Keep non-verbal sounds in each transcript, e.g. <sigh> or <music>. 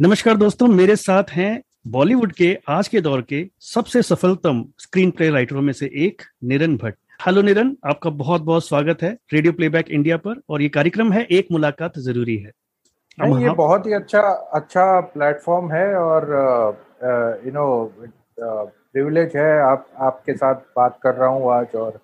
नमस्कार दोस्तों मेरे साथ हैं बॉलीवुड के आज के दौर के सबसे सफलतम स्क्रीन प्ले राइटरों में से एक निरन भट्ट। हेलो निरन आपका बहुत बहुत स्वागत है रेडियो प्लेबैक इंडिया पर और ये कार्यक्रम है एक मुलाकात ज़रूरी है। नहीं, ये बहुत ही अच्छा अच्छा प्लेटफॉर्म है और यू नो प्रिविलेज है आप आपके साथ बात कर रहा हूँ आज और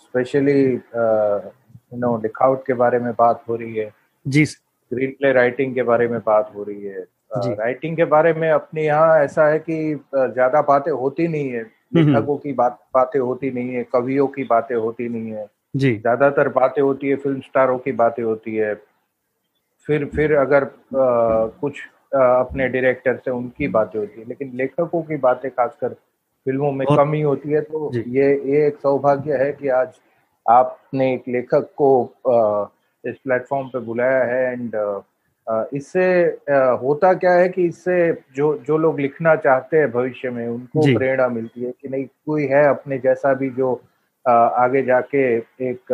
स्पेशली यू नो लिखावट के बारे में बात हो रही है। जी स्क्रीन प्ले राइटिंग के बारे में बात हो रही है। राइटिंग के बारे में अपने यहाँ ऐसा है कि ज़्यादा बातें होती नहीं है। हम्म, हम्म। लेखकों की बात बातें होती नहीं है कवियों की बातें होती नहीं है। जी। ज़्यादातर बातें होती है फ़िल्म स्टारों की बातें होती है। फिर फिर अगर आ, कुछ आ, अपने डायरेक्टर से उनकी बातें होती है। लेकिन लेखकों की बातें खासकर फ़िल्मों में कम ही होती है तो ये ये एक सौभाग्य है कि आज आपने एक लेखक को आ, इस प्लेटफॉर्म पे बुलाया है एंड uh, uh, इससे uh, होता क्या है कि इससे जो जो लोग लिखना चाहते हैं भविष्य में उनको प्रेरणा मिलती है कि नहीं कोई है अपने जैसा भी जो आगे जाके एक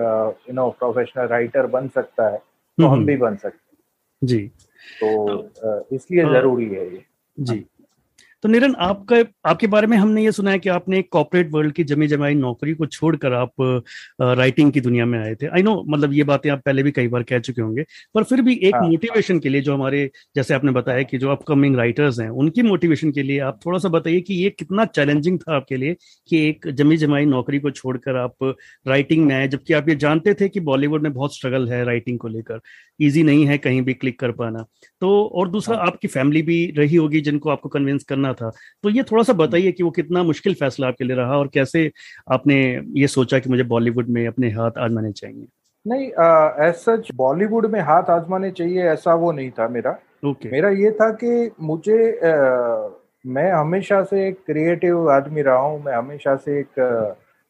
यू नो प्रोफेशनल राइटर बन सकता है तो हम हम्म। भी बन सकते हैं। जी। तो इसलिए ज़रूरी है ये। जी। तो निरन आपका आपके बारे में हमने ये सुना है कि आपने एक कॉर्पोरेट वर्ल्ड की जमी जमाई नौकरी को छोड़कर आप राइटिंग की दुनिया में आए थे आई नो मतलब ये बातें आप पहले भी कई बार कह चुके होंगे पर फिर भी एक मोटिवेशन हाँ। के लिए जो हमारे जैसे आपने बताया कि जो अपकमिंग राइटर्स हैं उनकी मोटिवेशन के लिए आप थोड़ा सा बताइए कि ये कितना चैलेंजिंग था आपके लिए कि एक जमी जमाई नौकरी को छोड़कर आप राइटिंग में आए जबकि आप ये जानते थे कि बॉलीवुड में बहुत स्ट्रगल है राइटिंग को लेकर ईजी नहीं है कहीं भी क्लिक कर पाना तो और दूसरा हाँ। आपकी फैमिली भी रही होगी जिनको आपको कन्विंस करना था तो ये थोड़ा सा बताइए कि वो कितना मुश्किल फैसला आपके लिए रहा और कैसे आपने ये सोचा कि मुझे बॉलीवुड में अपने हाथ आजमाने चाहिए नहीं ऐसा बॉलीवुड में हाथ आजमाने चाहिए ऐसा वो नहीं था मेरा okay. मेरा ये था कि मुझे आ, मैं हमेशा से एक क्रिएटिव आदमी रहा हूँ मैं हमेशा से एक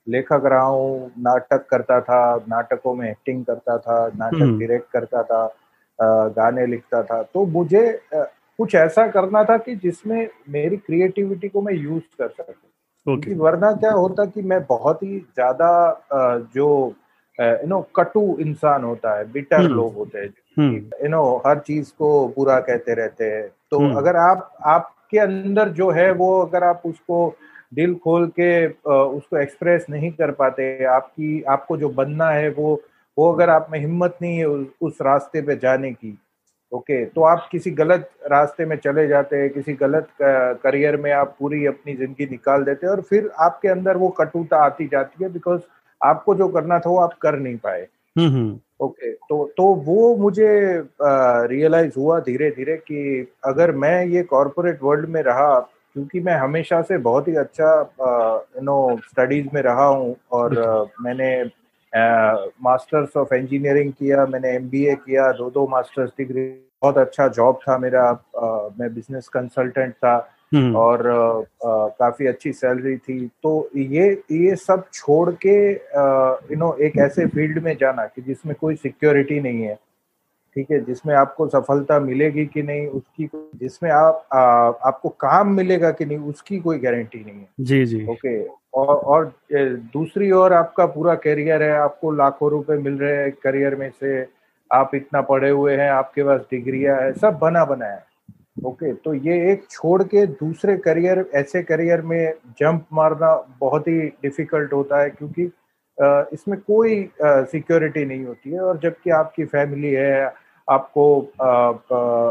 लेखक रहा हूँ नाटक करता था नाटकों में एक्टिंग करता था नाटक डायरेक्ट हम्म। करता था गाने लिखता था तो मुझे कुछ ऐसा करना था कि जिसमें मेरी क्रिएटिविटी को मैं यूज़ कर सकूँ okay. वरना क्या होता कि मैं बहुत ही ज़्यादा जो यू नो कटु इंसान होता है बिटर हम्म। लोग होते हैं यू हम्म। नो हर चीज़ को बुरा कहते रहते हैं तो हम्म। अगर आप आपके अंदर जो है वो अगर आप उसको दिल खोल के उसको एक्सप्रेस नहीं कर पाते आपकी आपको जो बनना है वो वो अगर आप में हिम्मत नहीं है उस रास्ते पे जाने की ओके तो आप किसी गलत रास्ते में चले जाते हैं किसी गलत करियर में आप पूरी अपनी ज़िंदगी निकाल देते हैं और फिर आपके अंदर वो कटुता आती जाती है बिकॉज़ आपको जो करना था वो आप कर नहीं पाए ओके हम्म, हम्म। तो तो वो मुझे रियलाइज़ हुआ धीरे धीरे कि अगर मैं ये कॉरपोरेट वर्ल्ड में रहा क्योंकि मैं हमेशा से बहुत ही अच्छा यू नो स्टडीज़ में रहा हूँ और uh, मैंने मास्टर्स ऑफ़ इंजीनियरिंग किया मैंने एमबीए किया दो दो मास्टर्स डिग्री बहुत अच्छा जॉब था मेरा। आ, मैं बिज़नेस कंसल्टेंट था हम्म। और आ, आ, काफ़ी अच्छी सैलरी थी। तो ये ये सब छोड़ के यू नो एक ऐसे फ़ील्ड में जाना कि जिसमें कोई सिक्योरिटी नहीं है ठीक है? जिसमें आपको सफलता मिलेगी कि नहीं उसकी जिसमें आप आ, आपको काम मिलेगा कि नहीं उसकी कोई गारंटी नहीं है। जी जी। ओके? और और दूसरी ओर आपका पूरा करियर है आपको लाखों रुपए मिल रहे हैं करियर में से। आप इतना पढ़े हुए हैं, आपके पास डिग्रिया है, सब बना बना है। ओके तो ये एक छोड़ के दूसरे करियर, ऐसे करियर में जंप मारना बहुत ही डिफ़िकल्ट होता है क्योंकि इसमें कोई सिक्योरिटी नहीं होती है और जबकि आपकी फैमिली है, आपको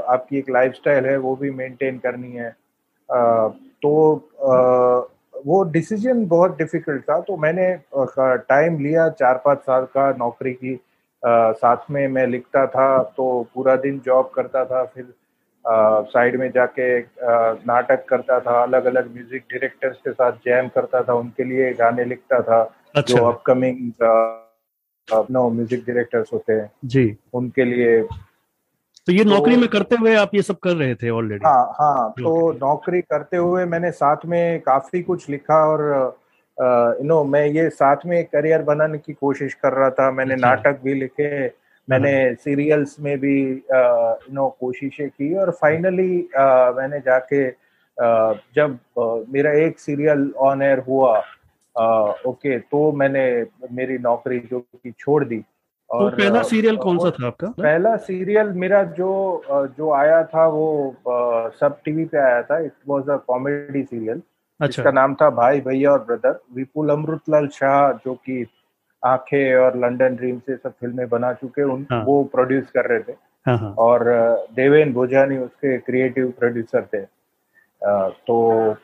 आपकी एक लाइफस्टाइल है, वो भी मेंटेन करनी है। तो वो डिसीज़न बहुत डिफ़िकल्ट था तो मैंने टाइम लिया, चार पाँच साल का नौकरी की साथ में मैं लिखता था तो पूरा दिन जॉब करता था फिर साइड में जाके नाटक करता था अलग अलग म्यूज़िक डायरेक्टर्स के साथ जैम करता था उनके लिए गाने लिखता था अच्छा। जो अपकमिंग नो म्यूज़िक डायरेक्टर्स होते हैं। जी। उनके लिए तो ये नौकरी तो, नौकरी में करते हुए आप ये सब कर रहे थे ऑलरेडी हाँ हाँ तो नौकरी करते हुए मैंने साथ में काफ़ी कुछ लिखा और यू नो मैं ये साथ में करियर बनाने की कोशिश कर रहा था मैंने अच्छा। नाटक भी लिखे मैंने सीरियल्स हाँ। में भी यू नो कोशिशें की और फाइनली मैंने जाके जब मेरा एक सीरियल ऑन एयर हुआ ओके तो मैंने मेरी नौकरी जो की छोड़ दी तो और तो पहला सीरियल कौन सा था आपका पहला सीरियल मेरा जो जो आया था वो सब टीवी पे आया था it was a comedy serial अच्छा। इसका नाम था भाई भैया और ब्रदर विपुल अमृतलाल शाह जो कि आँखें और लंदन ड्रीम से सब फ़िल्में बना चुके उन हाँ. वो प्रोड्यूस कर रहे थे। हाँ, हाँ. और देवेन भोजानी उसके क्रिएटिव प्रोड्यूसर थे। तो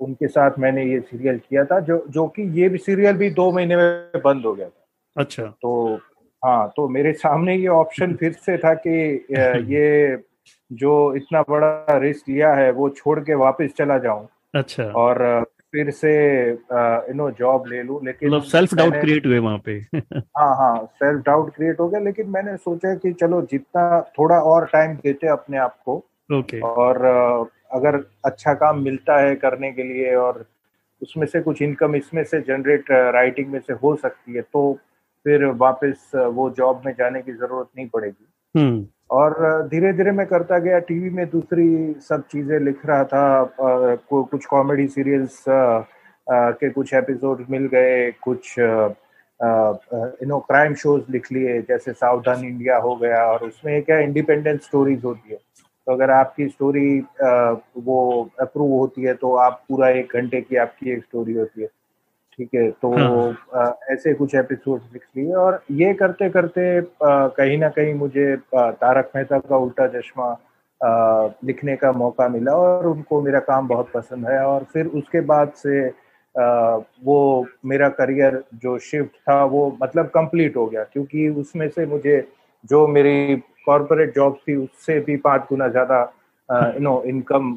उनके साथ मैंने ये सीरियल किया था जो जो कि ये भी सीरियल भी दो महीने में बंद हो गया था। अच्छा। तो हाँ तो मेरे सामने ये ऑप्शन <laughs> फिर से था कि ये जो इतना बड़ा रिस्क लिया है वो छोड़ के वापस चला जाऊँ। अच्छा। और फिर से यू नो जॉब ले लूँ लेकिन मतलब सेल्फ डाउट क्रिएट हुए वहाँ पे। <laughs> हाँ हाँ सेल्फ डाउट क्रिएट हो गया लेकिन मैंने सोचा कि चलो जितना थोड़ा और टाइम देते अपने आप को ओके और अगर अच्छा काम मिलता है करने के लिए और उसमें से कुछ इनकम इसमें से जनरेट राइटिंग में से हो सकती है तो फिर वापस वो जॉब में जाने की ज़रूरत नहीं पड़ेगी। और धीरे धीरे मैं करता गया, टीवी में दूसरी सब चीज़ें लिख रहा था कुछ कॉमेडी सीरियल्स के कुछ एपिसोड मिल गए, कुछ यू नो क्राइम शोज़ लिख लिए, जैसे सावधान इंडिया हो गया, और उसमें क्या इंडिपेंडेंट स्टोरीज होती है। तो अगर आपकी स्टोरी वो अप्रूव होती है तो आप पूरा एक घंटे की आपकी एक स्टोरी होती है। ठीक है तो हाँ। ऐसे कुछ एपिसोड लिख लिए और ये करते करते कहीं ना कहीं मुझे तारक मेहता का उल्टा चश्मा लिखने का मौका मिला और उनको मेरा काम बहुत पसंद है और फिर उसके बाद से वो मेरा करियर जो शिफ्ट था वो मतलब कंप्लीट हो गया क्योंकि उसमें से मुझे जो मेरी कॉरपोरेट जॉब थी उससे भी पाँच गुना ज़्यादा यू नो इनकम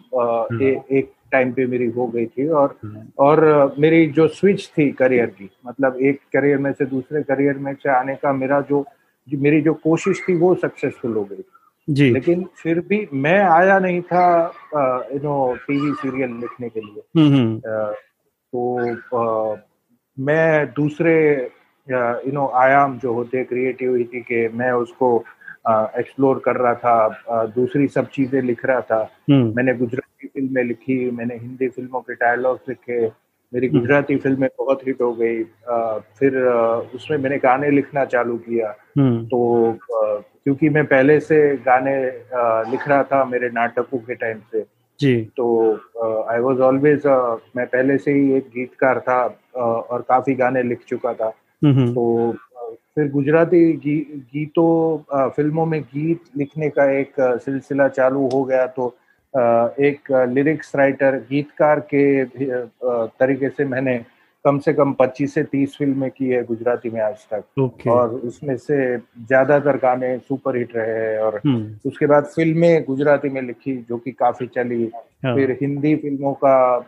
एक टाइम पे मेरी हो गई थी और हम्म। और मेरी जो स्विच थी करियर की मतलब एक करियर में से दूसरे करियर में से आने का मेरा जो मेरी जो कोशिश थी वो सक्सेसफुल हो गई जी लेकिन फिर भी मैं आया नहीं था यू नो टीवी सीरियल लिखने के लिए हम्म, हम्म। तो आ, मैं दूसरे यू नो आयाम जो होते क्रिएटिविटी के मैं उसको एक्सप्लोर कर रहा था दूसरी सब चीज़ें लिख रहा था। मैंने गुजराती फ़िल्में लिखी मैंने हिंदी फ़िल्मों के डायलॉग लिखे मेरी गुजराती फ़िल्में बहुत हिट हो गई। फिर उसमें मैंने गाने लिखना चालू किया। तो क्योंकि मैं पहले से गाने लिख रहा था मेरे नाटकों के टाइम से। जी। तो आई वाज ऑलवेज मैं पहले से ही एक गीतकार था और काफ़ी गाने लिख चुका था। तो फिर गुजराती गी, गीतों फ़िल्मों में गीत लिखने का एक सिलसिला चालू हो गया तो एक लिरिक्स राइटर गीतकार के तरीके से मैंने कम से कम 25 से 30 फ़िल्में की है गुजराती में आज तक okay. और उसमें से ज़्यादातर गाने सुपर हिट रहे हैं और hmm. उसके बाद फ़िल्में गुजराती में लिखी जो कि काफ़ी चली हाँ. फिर हिंदी फ़िल्मों का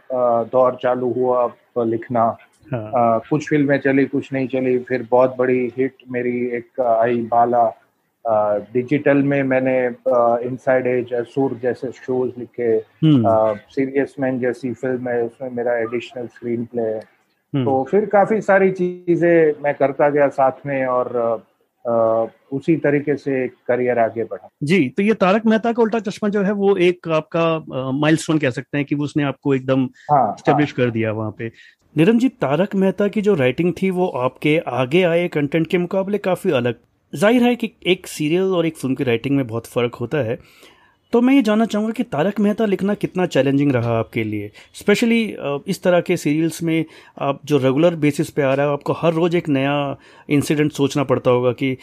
दौर चालू हुआ लिखना हाँ. आ, कुछ फ़िल्में चली कुछ नहीं चली फिर बहुत बड़ी हिट मेरी एक आई बाला डिजिटल में मैंने इनसाइड एज असुर जैसे शोज़ लिखे सीरियस हम्म। मैन जैसी फ़िल्म है उसमें मेरा एडिशनल स्क्रीन प्ले है हम्म। तो फिर काफ़ी सारी चीज़ें मैं करता गया साथ में और आ, उसी तरीके से करियर आगे बढ़ा जी तो ये तारक मेहता का उल्टा चश्मा जो है वो एक आपका माइलस्टोन कह सकते हैं कि उसने आपको एकदम स्टेब्लिश हाँ, हाँ. कर दिया वहाँ पे निरंजित तारक मेहता की जो राइटिंग थी वो आपके आगे आए कंटेंट के मुकाबले काफ़ी अलग। ज़ाहिर है कि एक सीरियल और एक फ़िल्म की राइटिंग में बहुत फ़र्क होता है। तो मैं ये जानना चाहूँगा कि तारक मेहता लिखना कितना चैलेंजिंग रहा आपके लिए? स्पेशली इस तरह के सीरियल्स में आप जो रेगुलर बेसिस पे आ रहा है आपको हर रोज़ एक नया इंसिडेंट सोचना पड़ता होगा कि आ,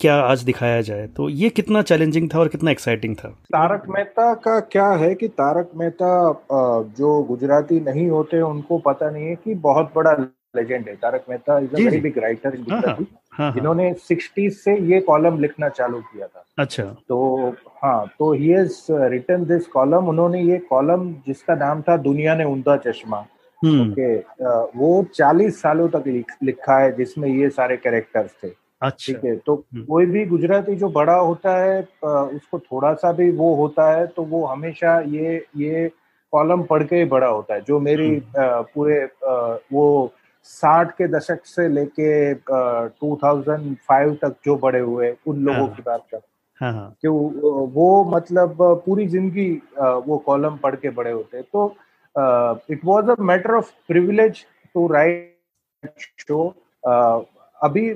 क्या आज दिखाया जाए। तो ये कितना चैलेंजिंग था और कितना एक्साइटिंग था? तारक मेहता का क्या है कि तारक मेहता जो गुजराती नहीं होते उनको पता नहीं है कि बहुत बड़ा लेजेंड है। Tarak Mehta is a very big writer in Gujarati जिन्होंने सिक्सटीज से ये कॉलम लिखना चालू किया था। अच्छा। तो हाँ तो he has written this column उन्होंने ये कॉलम जिसका नाम था दुनिया ने उंदा चश्मा। हम्म। ओके वो चालीस सालों तक लिखा है जिसमें ये सारे कैरेक्टर्स थे। अच्छा। ठीक है तो हम्म। कोई भी गुजराती जो बड़ा होता है उसको थोड़ा सा भी वो होता है तो वो हमेशा ये ये कॉलम पढ़ के ही बड़ा होता है। जो मेरी हम्म। पूरे वो साठ के दशक से लेके टू थाउज़ेंड फाइव तक जो बड़े हुए उन लोगों हाँ। की बात कर हाँ, हाँ. कि वो मतलब पूरी ज़िंदगी वो कॉलम पढ़ के बड़े होते तो it was a matter of privilege to write show अभी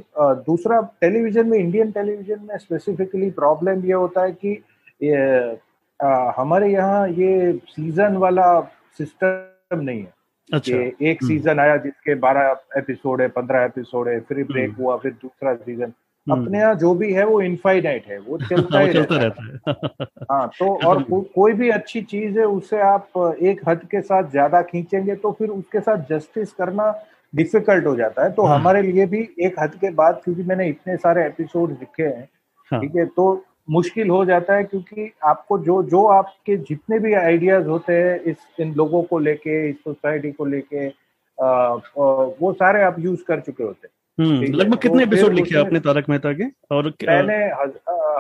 दूसरा टेलीविज़न में इंडियन टेलीविज़न में स्पेसिफिकली प्रॉब्लम ये होता है कि ये, हमारे यहाँ ये सीज़न वाला सिस्टम नहीं है अच्छा एक हम्म। सीज़न आया जिसके बारह एपिसोड है पंद्रह एपिसोड है फिर ब्रेक हम्म। हुआ फिर दूसरा सीज़न हम्म। अपने यहाँ जो भी है वो इनफाइनाइट है वो <laughs> चलता ही रहता, रहता है <laughs> हाँ तो और को, कोई भी अच्छी चीज़ है उसे आप एक हद के साथ ज़्यादा खींचेंगे तो फिर उसके साथ जस्टिस करना डिफ़िकल्ट हो जाता है तो हाँ। हमारे लिए भी एक हद के बाद क्योंकि मैंने इतने सारे एपिसोड लिखे हैं हाँ। ठीक है तो मुश्किल हो जाता है क्योंकि आपको जो जो आपके जितने भी आइडियाज़ होते हैं इस इन लोगों को लेके इस सोसाइटी को लेके वो सारे आप यूज़ कर चुके होते हैं। हम्म, लगभग कितने एपिसोड लिखे आपने तारक मेहता के? और मैंने हज,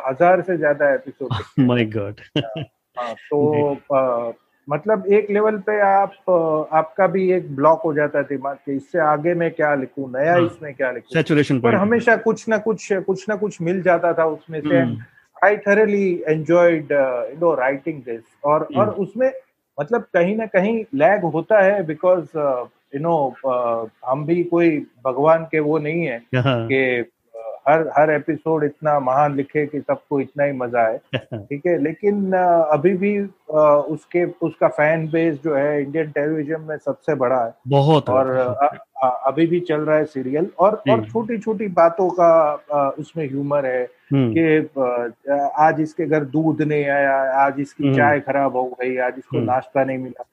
हज़ार से ज़्यादा एपिसोड माय गॉड तो <laughs> मतलब एक लेवल पे आप आपका भी एक ब्लॉक हो जाता है दिमाग के इससे आगे मैं क्या लिखूं नया हाँ, इसमें क्या लिखूं? सैचुरेशन पर हमेशा कुछ ना कुछ कुछ ना कुछ मिल जाता था उसमें से। I thoroughly enjoyed you know writing this और और हम्म। उसमें मतलब कहीं ना कहीं लैग होता है बिकॉज़ यू नो हम भी कोई भगवान के वो नहीं है कि हर हर एपिसोड इतना महान लिखे कि सबको इतना ही मज़ा आए। ठीक है? लेकिन अभी भी उसके उसका फ़ैन बेस जो है इंडियन टेलीविज़न में सबसे बड़ा है। बहुत और अभी भी चल रहा है सीरियल और और छोटी छोटी बातों का उसमें ह्यूमर है हम्म। कि आज इसके घर दूध नहीं आया आज इसकी हम्म। चाय खराब हो गई आज इसको हम्म। नाश्ता नहीं मिला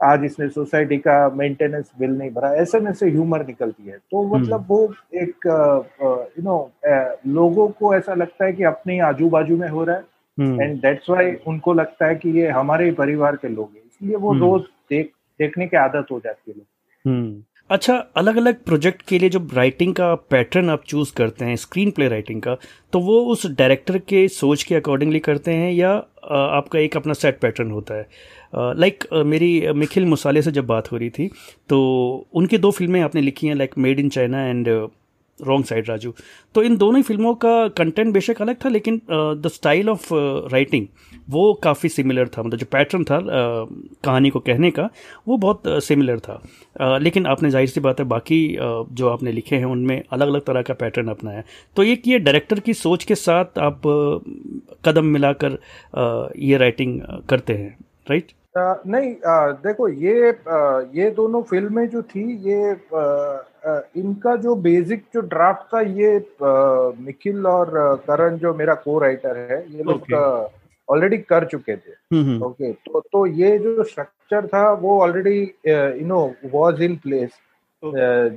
आज इसने सोसाइटी का मेंटेनेंस बिल नहीं भरा ऐसे में से ह्यूमर निकलती है तो हम्म। मतलब वो एक यू नो लोगों को ऐसा लगता है कि अपने आजू बाजू में हो रहा है एंड दैट्स वाई उनको लगता है कि ये हमारे ही परिवार के लोग हैं इसलिए वो हम्म। रोज देख देखने की आदत हो जाती है हम्म। अच्छा अलग अलग प्रोजेक्ट के लिए जब राइटिंग का पैटर्न आप चूज़ करते हैं स्क्रीन प्ले राइटिंग का तो वो उस डायरेक्टर के सोच के अकॉर्डिंगली करते हैं या आपका एक अपना सेट पैटर्न होता है? लाइक like, मेरी निखिल मुसाले से जब बात हो रही थी तो उनकी दो फ़िल्में आपने लिखी हैं like Made in China and Wrong Side Raju तो इन दोनों ही फ़िल्मों का कंटेंट बेशक अलग था लेकिन द स्टाइल ऑफ़ राइटिंग वो काफ़ी सिमिलर था। मतलब जो पैटर्न था uh, कहानी को कहने का वो बहुत सिमिलर uh, था। Uh, लेकिन आपने ज़ाहिर सी बात है बाकी uh, जो आपने लिखे हैं उनमें अलग अलग तरह का पैटर्न अपनाया तो एक ये डायरेक्टर की सोच के साथ आप uh, कदम मिलाकर uh, ये राइटिंग करते हैं राइट आ, नहीं आ, देखो ये आ, ये दोनों फ़िल्में जो थी ये आ, आ, इनका जो बेसिक जो ड्राफ्ट था ये निखिल और करण जो मेरा को राइटर है ये लोग ऑलरेडी कर चुके थे। Okay hmm, hmm. तो तो ये जो स्ट्रक्चर था वो already you know was in place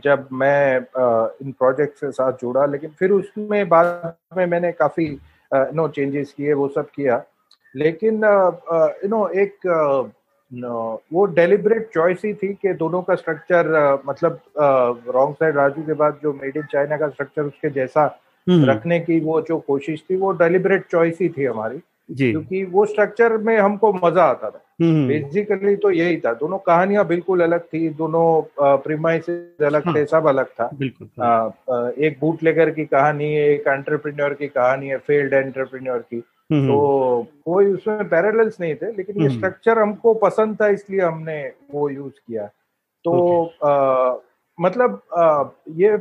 जब मैं इन प्रोजेक्ट के साथ जुड़ा लेकिन फिर उसमें बाद में मैंने काफ़ी नो चेंजेस किए वो सब किया। लेकिन यू नो एक वो डेलिबरेट चॉइस ही थी कि दोनों का स्ट्रक्चर मतलब रॉन्ग साइड राजू के बाद जो मेड इन चाइना का स्ट्रक्चर उसके जैसा हम्म। रखने की वो जो कोशिश थी वो डेलिबरेट चॉइस ही थी हमारी। क्योंकि वो स्ट्रक्चर में हमको मज़ा आता था। Basically hmm. तो यही था। दोनों कहानियाँ बिल्कुल अलग थी दोनों प्रीमाइस अलग हाँ, थे सब अलग था। बिल्कुल आ, एक बूट लेकर की कहानी है एक एंटरप्रेन्योर की कहानी है फेल्ड एंटरप्रेन्योर की। हम्म, तो हम्म। कोई उसमें पैरेलल्स नहीं थे लेकिन ये स्ट्रक्चर हम्म। हमको पसंद था इसलिए हमने वो यूज़ किया तो आ, मतलब आ, ये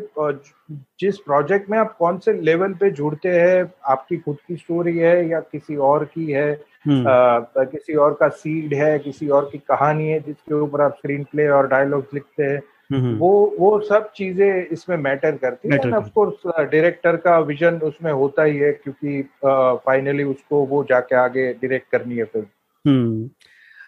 जिस प्रोजेक्ट में आप कौन से लेवल पे जुड़ते हैं आपकी खुद की स्टोरी है या किसी और की है आ, किसी और का सीड है किसी और की कहानी है जिसके ऊपर आप स्क्रीन प्ले और डायलॉग लिखते हैं वो वो सब चीज़ें इसमें मैटर करती है। ऑफ़ कोर्स डायरेक्टर का विजन उसमें होता ही है क्योंकि फाइनली uh, उसको वो जाके आगे डायरेक्ट करनी है फ़िल्म।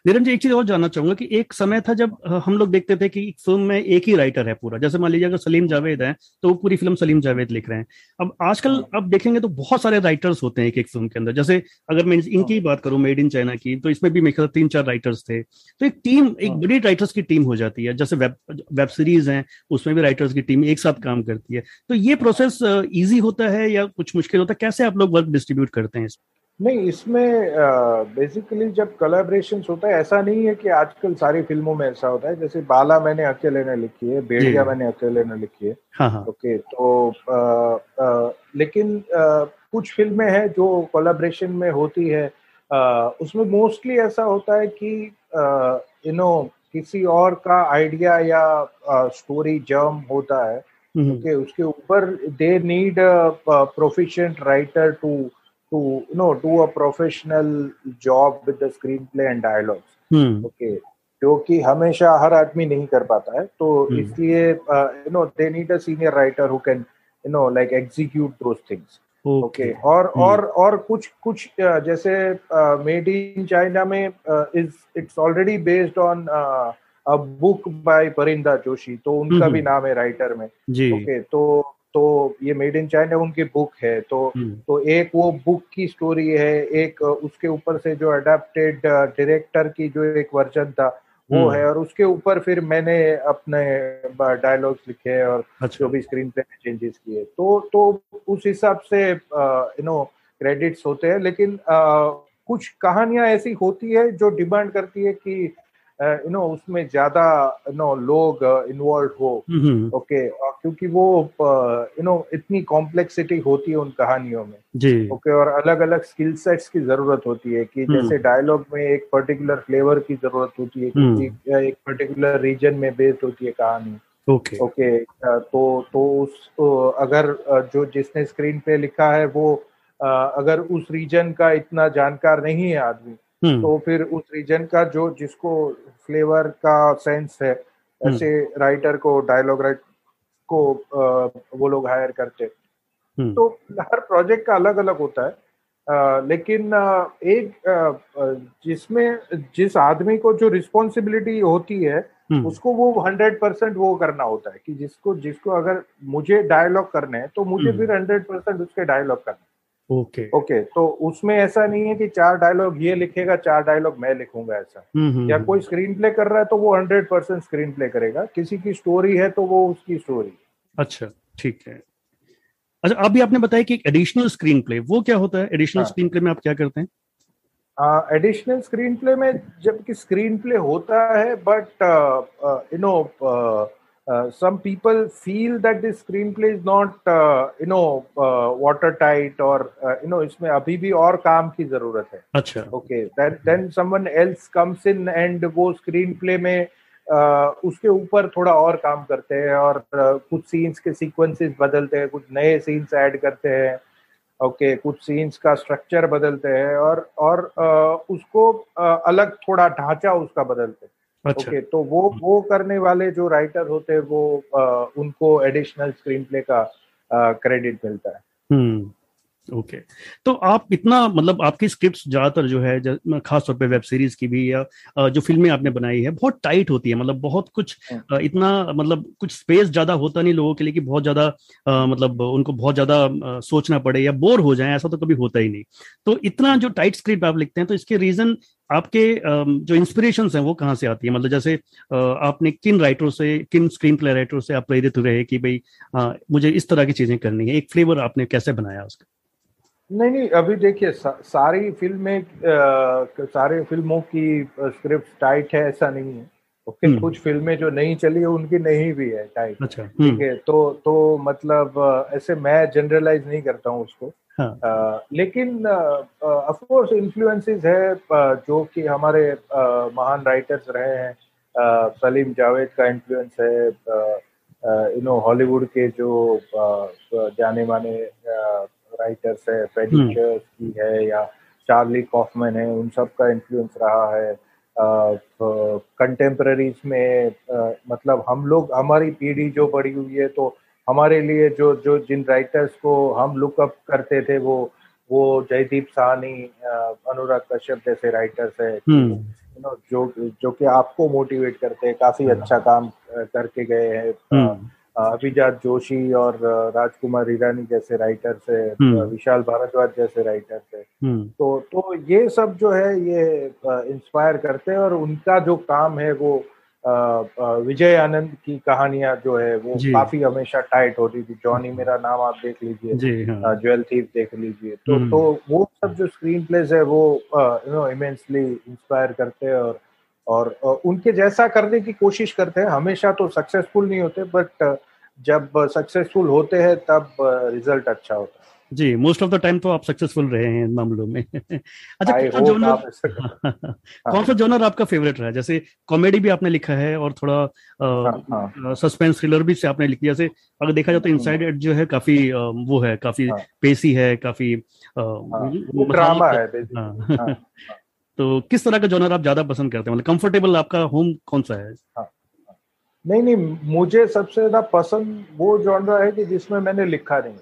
निरंजन एक चीज़ और जानना चाहूँगा कि एक समय था जब हम लोग देखते थे कि फ़िल्म में एक ही राइटर है पूरा। जैसे मान लीजिए अगर सलीम जावेद है तो वो पूरी फ़िल्म सलीम जावेद लिख रहे हैं। अब आजकल हाँ। अब देखेंगे तो बहुत सारे राइटर्स होते हैं एक एक फ़िल्म के अंदर। जैसे अगर मैं इनकी हाँ। बात करूँ मेड इन चाइना की तो इसमें भी मेरे ख्याल तीन चार राइटर्स थे। तो एक टीम एक हाँ। बड़ी राइटर्स की टीम हो जाती है। जैसे वेब वेब सीरीज़ है उसमें भी राइटर्स की टीम एक साथ काम करती है। तो ये प्रोसेस ईजी होता है या कुछ मुश्किल होता है? कैसे आप लोग वर्क डिस्ट्रीब्यूट करते हैं नहीं इसमें बेसिकली जब कोलैबोरेशन होता है ऐसा नहीं है कि आजकल सारी फ़िल्मों में ऐसा होता है जैसे बाला मैंने अकेले ने लिखी है बेड़िया मैंने अकेले ने लिखी है। हाँ हाँ. ओके तो आ, आ, लेकिन आ, कुछ फ़िल्में हैं जो कोलैबोरेशन में होती है आ, उसमें मोस्टली ऐसा होता है कि यू नो किसी और का आइडिया या स्टोरी जर्म होता है ओके उसके ऊपर they need proficient writer to to you know do a professional job with the screenplay and dialogues okay जो कि हमेशा हर आदमी नहीं कर पाता है तो इसलिए you know they need a senior writer who can you know like execute those things okay और hmm. और और कुछ कुछ जैसे मेड इन चाइना में is it's already based on a book by Parinda Joshi तो उनका भी नाम है राइटर में। ओके okay, तो तो ये मेड इन चाइना उनकी बुक है तो तो एक वो बुक की स्टोरी है एक उसके ऊपर से जो अडेप्टेड डायरेक्टर की जो एक वर्जन था वो हम्म। है और उसके ऊपर फिर मैंने अपने डायलॉग्स लिखे और अच्छा। जो भी स्क्रीन पे चेंजेस किए तो तो उस हिसाब से यू नो क्रेडिट्स होते हैं लेकिन आ, कुछ कहानियाँ ऐसी होती है जो डिमांड करती है कि यू नो उसमें ज़्यादा यू नो लोग इन्वॉल्व हो ओके क्योंकि वो यू नो इतनी कॉम्प्लेक्सिटी होती है उन कहानियों में ओके और अलग अलग स्किल सेट्स की ज़रूरत होती है कि हम्म। जैसे डायलॉग में एक पर्टिकुलर फ्लेवर की ज़रूरत होती है हम्म। एक पर्टिकुलर रीजन में बेस्ड होती है कहानी ओके ओके तो तो उस अगर जो जिसने स्क्रीन पे लिखा है वो अगर उस रीजन का इतना जानकार नहीं है आदमी। तो फिर उस रीजन का जो जिसको फ्लेवर का सेंस है हम्म। ऐसे राइटर को डायलॉग राइट को वो लोग हायर करते। हम्म। तो हर प्रोजेक्ट का अलग अलग होता है। आ, लेकिन एक जिसमें जिस आदमी को जो रिस्पॉन्सिबिलिटी होती है उसको वो हंड्रेड परसेंट वो करना होता है कि जिसको जिसको अगर मुझे डायलॉग करने हैं तो मुझे फिर हंड्रेड परसेंट उसके डायलॉग करने ओके। ओके तो उसमें ऐसा नहीं है कि चार डायलॉग ये लिखेगा चार डायलॉग मैं लिखूँगा ऐसा। हम्म, हम्म, या हम्म। कोई स्क्रीन प्ले कर रहा है तो वो हंड्रेड परसेंट स्क्रीन प्ले करेगा। किसी की स्टोरी है तो वो उसकी स्टोरी अच्छा ठीक है। अच्छा अभी आपने बताया कि एडिशनल स्क्रीन प्ले वो क्या होता है? एडिशनल हाँ. स्क्रीन प्ले में आप क्या करते हैं? एडिशनल स्क्रीन प्ले में जबकि स्क्रीन प्ले होता है but you know Uh, some people feel that the screenplay is not uh, you know uh, watertight or uh, you know इसमें अभी भी और काम की ज़रूरत है। अच्छा। Okay then then someone else comes in and वो स्क्रीन प्ले में uh, उसके ऊपर थोड़ा और काम करते हैं और uh, कुछ सीन्स के सीक्वेंसेस बदलते हैं कुछ नए सीन्स ऐड करते हैं। ओके okay, कुछ सीन्स का स्ट्रक्चर बदलते हैं और और uh, उसको uh, अलग थोड़ा ढांचा उसका बदलते हैं। अच्छा। Okay, तो वो वो करने वाले जो राइटर होते हैं वो आ, उनको एडिशनल स्क्रीन प्ले का क्रेडिट मिलता है। हम्म। Okay okay. तो आप इतना मतलब आपकी स्क्रिप्ट ज़्यादातर जो है खासतौर पे वेब सीरीज़ की भी या जो फ़िल्में आपने बनाई है बहुत टाइट होती है। मतलब बहुत कुछ हाँ। इतना मतलब कुछ स्पेस ज़्यादा होता नहीं लोगों के लिए कि बहुत ज़्यादा मतलब उनको बहुत ज़्यादा सोचना पड़े या बोर हो जाए ऐसा तो कभी होता ही नहीं। तो इतना जो टाइट स्क्रिप्ट आप लिखते हैं तो इसके रीजन आपके जो इंस्पिरेशन हैं वो कहाँ से आती है? मतलब जैसे आपने किन राइटरों से किन स्क्रीन प्ले राइटरों से आप प्रेरित रहे कि भाई मुझे इस तरह की चीज़ें करनी है? एक फ्लेवर आपने कैसे बनाया उसका? नहीं नहीं अभी देखिए सा, सारी फ़िल्में सारे फ़िल्मों की स्क्रिप्ट टाइट है ऐसा नहीं है। Okay hmm. कुछ फ़िल्में जो नहीं चली है उनकी नहीं भी है टाइट अच्छा ठीक है तो तो मतलब ऐसे मैं जनरलाइज नहीं करता हूँ उसको। हाँ. आ, लेकिन ऑफ़ कोर्स इन्फ्लुएंसेस है जो कि हमारे आ, महान राइटर्स रहे हैं। आ, सलीम जावेद का इन्फ्लुएंस है यू नो हॉलीवुड के जो जाने माने राइटर्स है फेडिचर्स की है या चार्ली कॉफमैन है उन सब का इन्फ्लुएंस रहा है। कंटेम्प्रेरीज में आ, मतलब हम लोग हमारी पीढ़ी जो बड़ी हुई है तो हमारे लिए जो जो जिन राइटर्स को हम लुकअप करते थे वो वो जयदीप साहनी अनुराग कश्यप जैसे राइटर्स है। यू नो जो जो कि आपको मोटिवेट करते हैं काफ़ी हाँ। अच्छा काम करके गए हैं। हम्म। अभिजात जोशी और राजकुमार ईरानी जैसे राइटर्स है हम्म। विशाल भारद्वाज जैसे राइटर्स है हम्म। तो तो ये सब जो है ये इंस्पायर करते हैं और उनका जो काम है वो विजय आनंद की कहानियाँ जो है वो काफ़ी हमेशा टाइट होती थी जॉनी मेरा नाम आप देख लीजिए हाँ। ज्वेल थीप देख लीजिए तो हम्म। तो वो सब जो स्क्रीन प्लेस है वो यू नो इमेंसली इंस्पायर करते हैं और और उनके जैसा करने की कोशिश करते हैं हमेशा तो सक्सेसफुल नहीं होते बट जब सक्सेसफुल होते हैं तब रिज़ल्ट अच्छा होता है। जी मोस्ट ऑफ़ द टाइम तो आप सक्सेसफुल रहे हैं इन मामलों में। <laughs> अच्छा <laughs> कौन सा जोनर कौन सा जोनर आपका फेवरेट रहा? जैसे कॉमेडी भी आपने लिखा है और थोड़ा सस्पेंस थ्रिलर भी से आपने लिखी जैसे अगर देखा जाए तो इनसाइड एड जो है काफ़ी वो है काफ़ी पेसी है काफ़ी ड्रामा है। तो किस तरह का जोनर आप ज़्यादा पसंद करते हैं मतलब कंफर्टेबल आपका होम कौन सा है हाँ, हाँ। नहीं नहीं मुझे सबसे ज़्यादा पसंद वो जॉनरा है कि जिसमें मैंने लिखा नहीं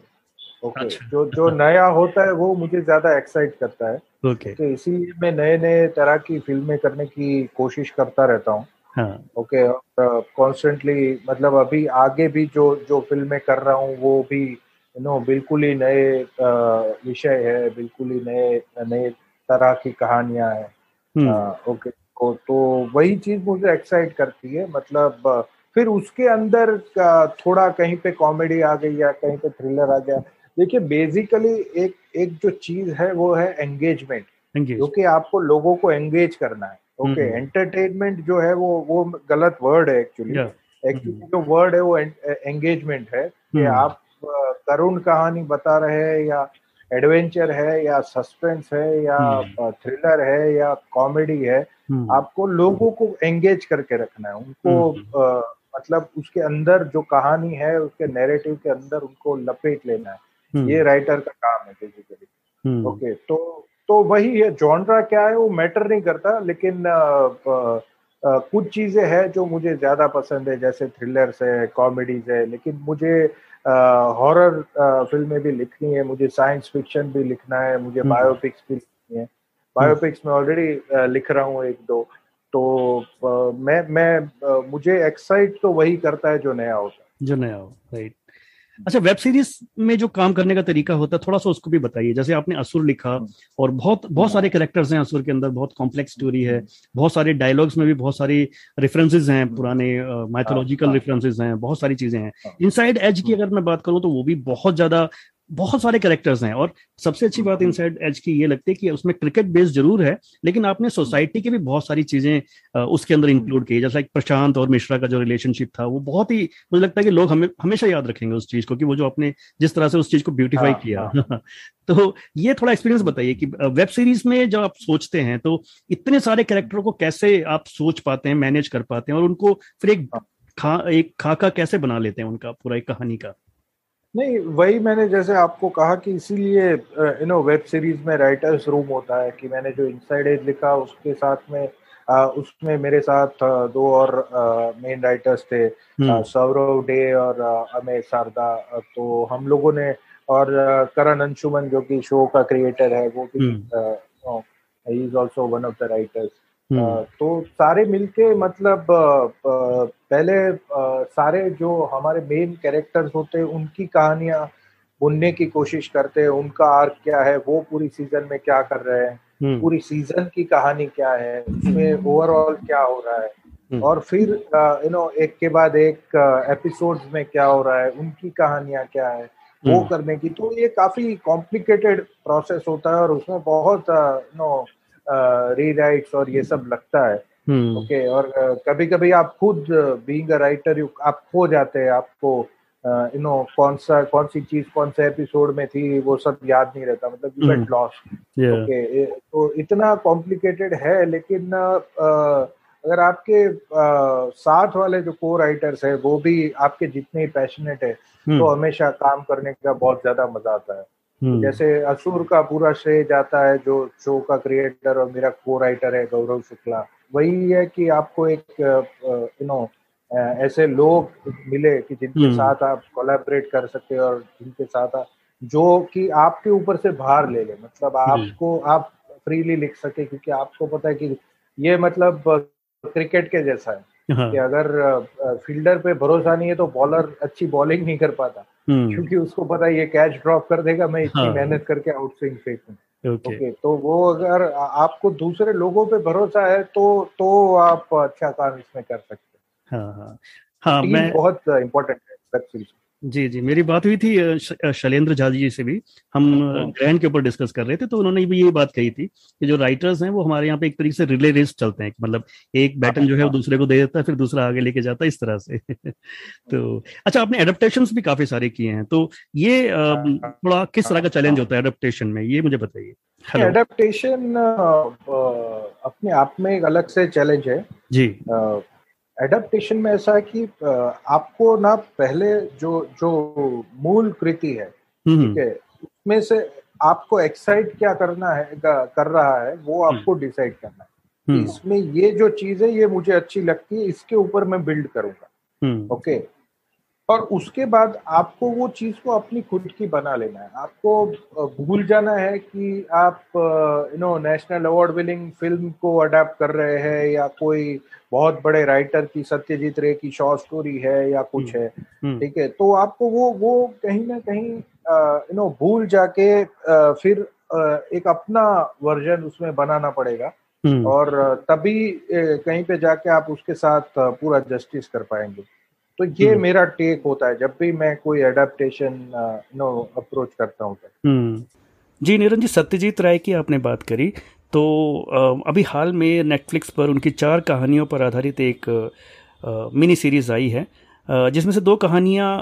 ओके अच्छा। जो जो नया होता है वो मुझे ज़्यादा एक्साइट करता है ओके तो इसीलिए मैं नए नए तरह की फ़िल्में करने की कोशिश करता रहता हूँ हाँ. ओके कॉन्स्टेंटली मतलब अभी आगे भी जो जो फ़िल्में कर रहा हूँ वो भी नो बिल्कुल ही नए विषय है बिल्कुल ही नए नए तरह की कहानियाँ हैं। हम्म। ओके तो, तो वही चीज़ मुझे एक्साइट करती है मतलब फिर उसके अंदर थोड़ा कहीं पे कॉमेडी आ गई या कहीं पे थ्रिलर आ गया। देखिए बेसिकली एक एक जो चीज़ है वो है एंगेजमेंट क्योंकि आपको लोगों को एंगेज करना है ओके। एंटरटेनमेंट जो है वो वो गलत वर्ड है एक्चुअली एक्चुअली जो वर्ड है वो एंगेजमेंट है कि हम्म। आप करुण कहानी बता रहे हैं या एडवेंचर है या सस्पेंस है या थ्रिलर हम्म। है या कॉमेडी है हम्म। आपको लोगों को एंगेज करके रखना है। उनको आ, मतलब उसके अंदर जो कहानी है उसके नैरेटिव के अंदर उनको लपेट लेना है। ये राइटर का काम है बेसिकली ओके तो तो वही है जॉनरा क्या है वो मैटर नहीं करता लेकिन आ, आ, आ, कुछ चीज़ें हैं जो मुझे ज़्यादा पसंद है जैसे थ्रिलर्स है कॉमेडीज है लेकिन मुझे हॉरर फ़िल्में भी लिखनी है मुझे साइंस फिक्शन भी लिखना है मुझे बायोपिक्स भी लिखनी है। बायोपिक्स में ऑलरेडी लिख रहा हूँ एक दो तो मैं मैं मुझे एक्साइट तो वही करता है जो नया होता है। जो नया हो राइट अच्छा वेब सीरीज़ में जो काम करने का तरीका होता है थोड़ा सा उसको भी बताइए जैसे आपने असुर लिखा हम्म। और बहुत बहुत। सारे कैरेक्टर्स हैं असुर के अंदर बहुत कॉम्प्लेक्स स्टोरी है बहुत सारे डायलॉग्स में भी बहुत सारी रेफरेंसेज हैं हम्म। पुराने माइथोलॉजिकल रेफरेंसेज हैं बहुत सारी चीज़ें हैं इनसाइड एज की अगर मैं बात करूँ तो वो भी बहुत ज़्यादा बहुत सारे कैरेक्टर्स हैं और सबसे अच्छी बात इनसाइड एज की ये लगती है कि उसमें क्रिकेट बेस ज़रूर है लेकिन आपने सोसाइटी की भी बहुत सारी चीज़ें उसके अंदर इंक्लूड की जैसा प्रशांत और मिश्रा का जो रिलेशनशिप था वो बहुत ही मुझे लगता है कि लोग हमें हमेशा याद रखेंगे उस चीज़ को कि वो जो आपने जिस तरह से उस चीज़ को ब्यूटिफाई हाँ, किया। हाँ. <laughs> तो ये थोड़ा एक्सपीरियंस बताइए कि वेब सीरीज़ में जब आप सोचते हैं तो इतने सारे कैरेक्टरों को कैसे आप सोच पाते हैं मैनेज कर पाते हैं और उनको फिर एक हाँ। खा एक खाका कैसे बना लेते हैं उनका पूरा एक कहानी का? नहीं वही मैंने जैसे आपको कहा कि इसीलिए यू नो वेब सीरीज़ में राइटर्स रूम होता है कि मैंने जो इनसाइड एज लिखा उसके साथ में आ, उसमें मेरे साथ दो और मेन राइटर्स थे हम्म। सौरव डे और अमेय शारदा तो हम लोगों ने और करण अंशुमन जो कि शो का क्रिएटर है वो भी he is also one of the writers. तो सारे मिलके मतलब पहले सारे जो हमारे मेन कैरेक्टर्स होते हैं उनकी कहानियाँ बुनने की कोशिश करते हैं उनका आर्क क्या है वो पूरी सीज़न में क्या कर रहे हैं हम्म। पूरी सीज़न की कहानी क्या है उसमें ओवरऑल क्या हो रहा है हम्म। और फिर यू नो एक के बाद एक एपिसोड्स में क्या हो रहा है उनकी कहानियाँ क्या है वो करने की तो ये काफ़ी कॉम्प्लिकेटेड प्रोसेस होता है और उसमें बहुत यू नो रीराइट्स और ये सब लगता है ओके हम्म। okay, और कभी कभी आप खुद बीइंग अ राइटर यू आप खो जाते हैं आपको यू नो कौन सा कौन सी चीज़ कौन से एपिसोड में थी वो सब याद नहीं रहता मतलब यू गेट लॉस्ट ओके तो इतना कॉम्प्लिकेटेड है लेकिन uh, अगर आपके साथ वाले जो को राइटर्स है वो भी आपके जितने पैशनेट है. तो हमेशा काम करने का बहुत ज़्यादा मज़ा आता है हम्म। जैसे असुर का पूरा श्रेय जाता है जो शो का क्रिएटर और मेरा को राइटर है गौरव शुक्ला वही है कि आपको एक यू नो ऐसे लोग मिले कि जिनके हम्म। साथ आप कोलैबोरेट कर सकते और जिनके साथ आप जो कि आपके ऊपर से भार ले ले मतलब आपको आप फ्रीली लिख सके क्योंकि आपको पता है कि ये मतलब क्रिकेट के जैसा है हाँ. कि अगर फील्डर पे भरोसा नहीं है तो बॉलर अच्छी बॉलिंग नहीं कर पाता हम्म। क्योंकि उसको पता है ये कैच ड्रॉप कर देगा मैं इतनी हाँ। मेहनत करके आउट स्विंग फेंकूं। ओके okay, तो वो अगर आपको दूसरे लोगों पे भरोसा है तो तो आप अच्छा काम इसमें कर सकते हैं। हाँ हाँ। हाँ मैं बहुत इम्पोर्टेंट है जी जी। मेरी बात हुई थी शैलेंद्र झा जी से भी। हम ग्रैंड हाँ। के ऊपर डिस्कस कर रहे थे तो उन्होंने भी यही बात कही थी कि जो राइटर्स हैं वो हमारे यहाँ पे एक तरीके से रिले रेस चलते हैं मतलब एक बैटन जो है वो हाँ। दूसरे को दे देता है फिर दूसरा आगे लेके जाता है इस तरह से। <laughs> तो अच्छा आपने एडेप्टेशन भी काफ़ी सारे किए हैं तो ये हाँ, थोड़ा किस तरह का चैलेंज होता है एडेप्टेशन में? ये मुझे बताइए। एडेप्टेशन अपने आप में एक अलग से चैलेंज है। जी। एडेप्टेशन में ऐसा है कि आपको ना पहले जो जो मूल कृति है हम्म, हम्म। ठीक है उसमें से आपको एक्साइट क्या करना है कर रहा है वो हम्म। आपको डिसाइड करना है। इसमें ये जो चीज़ है ये मुझे अच्छी लगती है इसके ऊपर मैं बिल्ड करूँगा। ओके और उसके बाद आपको वो चीज़ को अपनी खुद की बना लेना है आपको भूल जाना है कि आप you know national award winning film को अडेप्ट कर रहे हैं या कोई बहुत बड़े राइटर की सत्यजीत रे की शॉर्ट स्टोरी है या कुछ हम्म, है हम्म। ठीक है तो आपको वो वो कहीं ना कहीं यू नो भूल जाके आ, फिर आ, एक अपना वर्जन उसमें बनाना पड़ेगा हम्म। और तभी कहीं पे जाके आप उसके साथ पूरा जस्टिस कर पाएँगे तो ये हम्म। मेरा टेक होता है जब भी मैं कोई एडेप्टेशन नो अप्रोच करता हूँ तो। हम्म। जी निरंजन जी सत्यजीत राय की आपने बात करी तो अभी हाल में नेटफ्लिक्स पर उनकी चार कहानियों पर आधारित एक मिनी सीरीज़ आई है जिसमें से दो कहानियाँ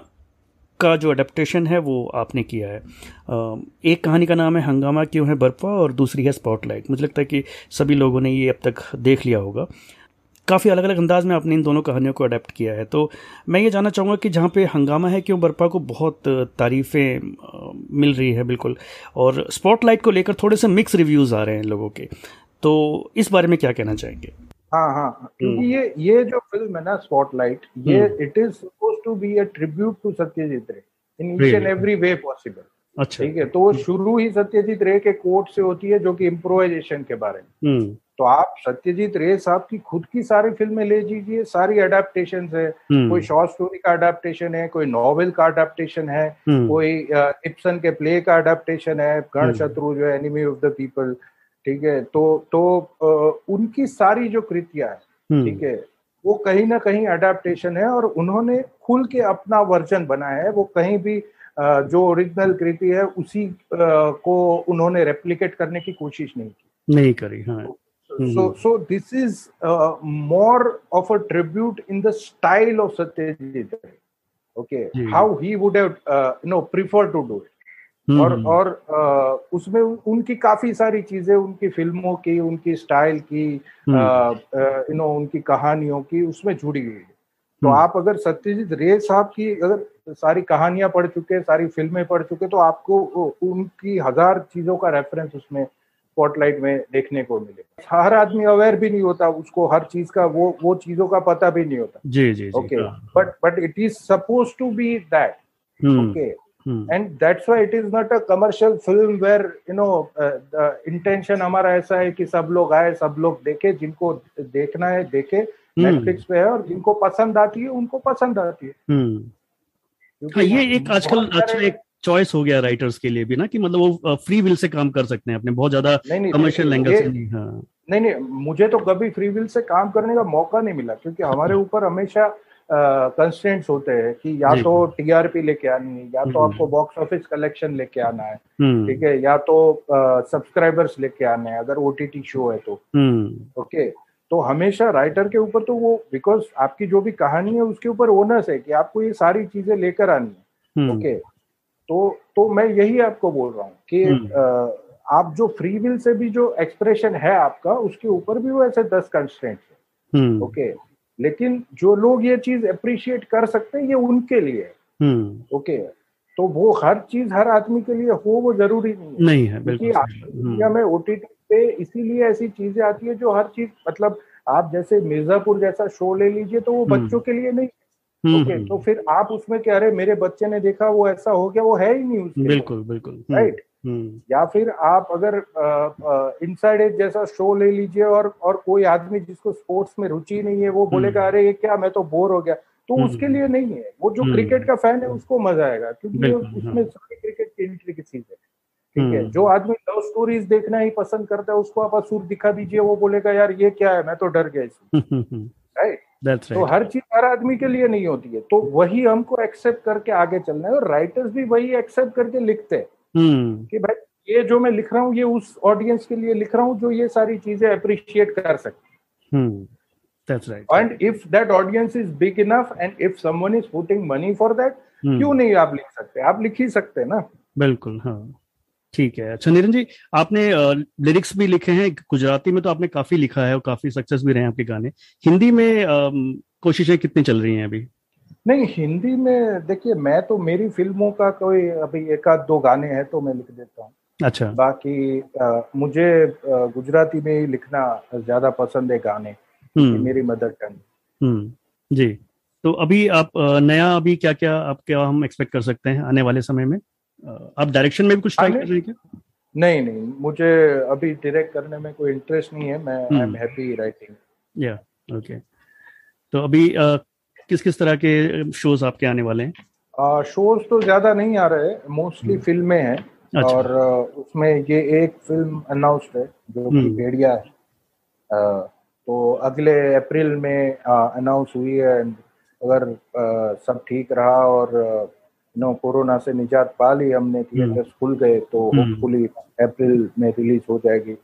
का जो अडेप्टेशन है वो आपने किया है एक कहानी का नाम है हंगामा क्यों है बर्फा और दूसरी है स्पॉटलाइट मुझे लगता है कि सभी लोगों ने ये अब तक देख लिया होगा काफ़ी अलग अलग अंदाज में आपने इन दोनों कहानियों को अडेप्ट किया है। तो मैं ये जानना चाहूँगा कि जहाँ पे हंगामा है क्यों बर्पा को बहुत तारीफ़ें मिल रही है बिल्कुल। और स्पॉटलाइट को लेकर थोड़े से मिक्स रिव्यूज़ आ रहे हैं लोगों के। तो इस बारे में क्या कहना चाहेंगे? हाँ हाँ क्योंकि हम्म। ये ये जो फ़िल्म है ना स्पॉटलाइट ये it is suppose to be a tribute to Satyajit Ray in each and every way possible अच्छा ठीक है तो शुरू ही सत्यजीत रे के कोट से होती है जो कि इम्प्रोवाइजेशन के बारे में हम्म। तो आप सत्यजीत रे साहब की खुद की सारी फ़िल्में ले लीजिए सारी अडेप्टेशन है हम्म। कोई शॉर्ट स्टोरी का अडेप्टेशन है कोई नॉवेल का अडेप्टेशन है हम्म। कोई इप्सन के प्ले का अडेप्टेशन है गण हम्म। शत्रु जो है एनिमी ऑफ़ द पीपल ठीक है तो तो उनकी सारी जो कृतियाँ है ठीक है वो कहीं ना कहीं अडेप्टेशन है और उन्होंने खुल के अपना वर्जन बनाया है वो कहीं भी जो ओरिजिनल कृति है उसी को उन्होंने रेप्लिकेट करने की कोशिश नहीं की। नहीं करी हाँ। So so this is more of a tribute in the style of Satyajit okay how he would have no prefer to do it और हम्म। और uh, उसमें उनकी काफ़ी सारी चीज़ें उनकी फ़िल्मों की उनकी स्टाइल की यू uh, नो uh, उनकी कहानियों की उसमें जुड़ी हुई है। तो mm-hmm. आप अगर सत्यजीत रे साहब की अगर सारी कहानियाँ पढ़ चुके सारी फ़िल्में पढ़ चुके तो आपको उनकी हज़ार चीज़ों का रेफरेंस उसमें स्पॉटलाइट में देखने को मिले हर आदमी अवेयर भी नहीं होता उसको हर चीज़ का वो वो चीज़ों का पता भी नहीं होता। जी जी okay but but it is suppose to be that okay and that's why it is not a commercial film where you know intention हमारा ऐसा है कि सब लोग आए सब लोग देखे जिनको देखना है देखे। Netflix hmm. पे है और जिनको पसंद आती है उनको पसंद आती है hmm. हाँ, ये एक आजकल अच्छा एक चॉइस हो गया राइटर्स के लिए भी ना कि मतलब वो फ्री विल से काम कर सकते हैं अपने बहुत ज़्यादा कमर्शियल एंगल से नहीं हाँ नहीं नहीं मुझे तो कभी फ्री विल से काम करने का मौका नहीं मिला क्योंकि हमारे अच्छा। ऊपर हमेशा कंस्टेंट्स uh, होते हैं कि या तो टीआरपी लेके आनी है या तो हम्म, आपको बॉक्स ऑफ़िस कलेक्शन लेके आना है हम्म। ठीक है या तो सब्सक्राइबर्स uh, लेके आने हैं अगर ओटीटी शो है तो ओके हम्म। तो हमेशा राइटर के ऊपर तो वो बिकॉज़ आपकी जो भी कहानी है उसके ऊपर ओनर्स है कि आपको ये सारी चीज़ें लेकर आनी है। ओके तो तो मैं यही आपको बोल रहा हूँ कि हम्म। आप जो फ्री विल से भी जो एक्सप्रेशन है आपका उसके ऊपर भी वो ऐसे दस कंस्टेंट है। हम्म। ओके लेकिन जो लोग ये चीज़ अप्रिशिएट कर सकते हैं ये उनके लिए हम्म। ओके तो वो हर चीज़ हर आदमी के लिए हो वो ज़रूरी नहीं है। नहीं है क्योंकि दुनिया में ओटीटी पे इसीलिए ऐसी चीज़ें आती है जो हर चीज़ मतलब आप जैसे मिर्जापुर जैसा शो ले लीजिए तो वो बच्चों के लिए नहीं। Hmm, okay hmm. तो फिर आप उसमें कह रहे मेरे बच्चे ने देखा वो ऐसा हो गया वो है ही नहीं उसके बिल्कुल बिल्कुल। राइट हम्म, या फिर आप अगर इनसाइड एज जैसा शो ले लीजिए और और कोई आदमी जिसको स्पोर्ट्स में रुचि नहीं है वो बोलेगा अरे ये क्या मैं तो बोर हो गया। तो उसके लिए नहीं है। वो जो क्रिकेट का फ़ैन है उसको मज़ा आएगा क्योंकि उसमें सारी क्रिकेट की एंट्री की चीज़ है। ठीक है जो आदमी लव स्टोरीज देखना ही पसंद करता है उसको आप असुर दिखा दीजिए वो बोलेगा यार ये क्या है? मैं तो डर गया इसमें। Right That's right. तो हर चीज़ हर आदमी के लिए नहीं होती है। तो वही हमको एक्सेप्ट करके आगे चलना है और राइटर्स भी वही एक्सेप्ट करके लिखते हैं हम्म। कि भाई ये जो मैं लिख रहा हूँ ये उस ऑडियंस के लिए लिख रहा हूँ जो ये सारी चीज़ें अप्रिशिएट कर सकते हम्म। That's right. हम्म, क्यों नहीं आप लिख सकते? आप लिख ही सकते ना। बिल्कुल हाँ। ठीक है। अच्छा निरन जी आपने लिरिक्स भी लिखे हैं गुजराती में तो आपने काफ़ी लिखा है और काफ़ी सक्सेस भी रहे हैं आपके गाने। हिंदी में कोशिशें कितनी चल रही हैं अभी? नहीं हिंदी में देखिए मैं तो मेरी फ़िल्मों का कोई अभी एक आध दो गाने हैं तो मैं लिख देता हूँ। अच्छा। बाकी अ, मुझे गुजराती में ही लिखना ज़्यादा पसंद है गाने हम्म। मेरी मदर टंग। हम्म जी। तो अभी आप नया अभी क्या क्या आप क्या हम एक्सपेक्ट कर सकते हैं आने वाले समय में? आप डायरेक्शन में भी कुछ ट्राई कर रहे हैं क्या? नहीं नहीं मुझे अभी डायरेक्ट करने में कोई इंटरेस्ट नहीं है मैं आई एम। हैप्पी राइटिंग या ओके तो अभी किस किस तरह के शोज़ आपके आने वाले हैं? शोज़ तो ज़्यादा नहीं आ रहे मोस्टली हम्म। फ़िल्में हैं। अच्छा। और उसमें ये एक फ़िल्म अनाउंस्ड है जो कि हम्म। भेड़िया है। अ, तो अगले अप्रैल में अनाउंस हुई है अगर अ, सब ठीक रहा और नो कोरोना से निजात पा ली हमने थिएटर्स खुल गए तो हम्म। होपफुली अप्रैल में रिलीज़ हो जाएगी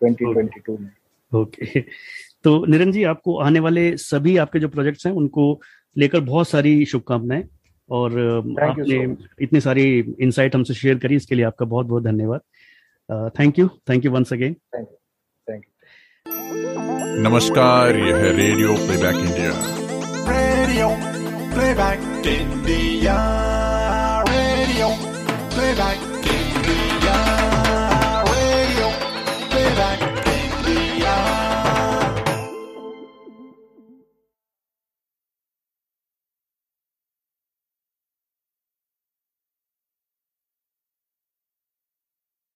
2022 में। ओके <laughs> तो निरन जी आपको आने वाले सभी आपके जो प्रोजेक्ट्स हैं उनको लेकर बहुत सारी शुभकामनाएँ और Thank आपने so इतनी सारी इंसाइट हमसे शेयर करी इसके लिए आपका बहुत बहुत धन्यवाद thank you thank you once again thank you thank you नमस्कार यह Radio Playback India Radio Playback India. night.